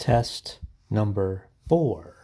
Test number four.